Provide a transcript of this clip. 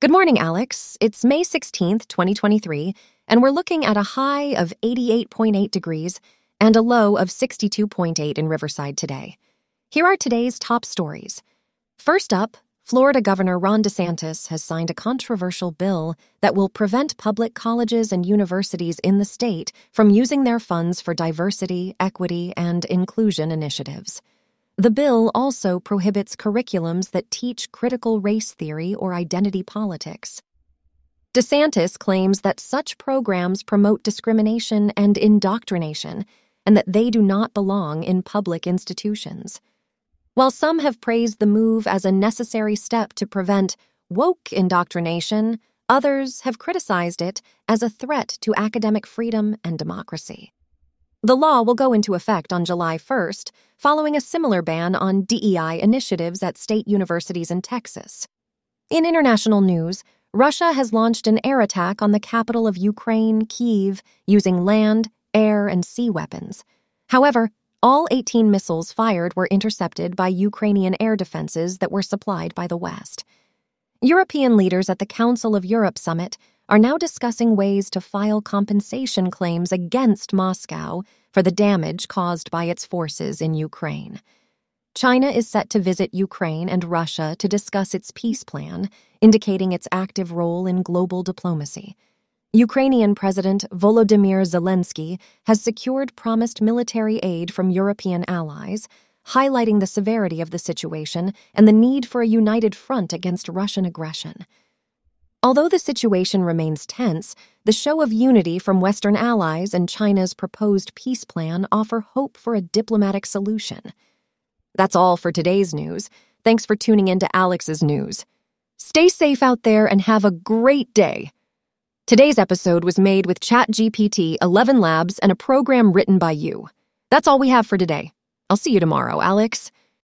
Good morning, Alex. It's May 16th, 2023, and we're looking at a high of 88.8 degrees and a low of 62.8 in Riverside today. Here are today's top stories. First up, Florida Governor Ron DeSantis has signed a controversial bill that will prevent public colleges and universities in the state from using their funds for diversity, equity, and inclusion initiatives. The bill also prohibits curriculums that teach critical race theory or identity politics. DeSantis claims that such programs promote discrimination and indoctrination, and that they do not belong in public institutions. While some have praised the move as a necessary step to prevent woke indoctrination, others have criticized it as a threat to academic freedom and democracy. The law will go into effect on July 1st, following a similar ban on DEI initiatives at state universities in Texas. In international news, Russia has launched an air attack on the capital of Ukraine, Kyiv, using land, air, and sea weapons. However, all 18 missiles fired were intercepted by Ukrainian air defenses that were supplied by the West. European leaders at the Council of Europe summit are now discussing ways to file compensation claims against Moscow for the damage caused by its forces in Ukraine. China is set to visit Ukraine and Russia to discuss its peace plan, indicating its active role in global diplomacy. Ukrainian President Volodymyr Zelensky has secured promised military aid from European allies, highlighting the severity of the situation and the need for a united front against Russian aggression. Although the situation remains tense, the show of unity from Western allies and China's proposed peace plan offer hope for a diplomatic solution. That's all for today's news. Thanks for tuning in to Alex's News. Stay safe out there and have a great day. Today's episode was made with ChatGPT ElevenLabs and a program written by you. That's all we have for today. I'll see you tomorrow, Alex.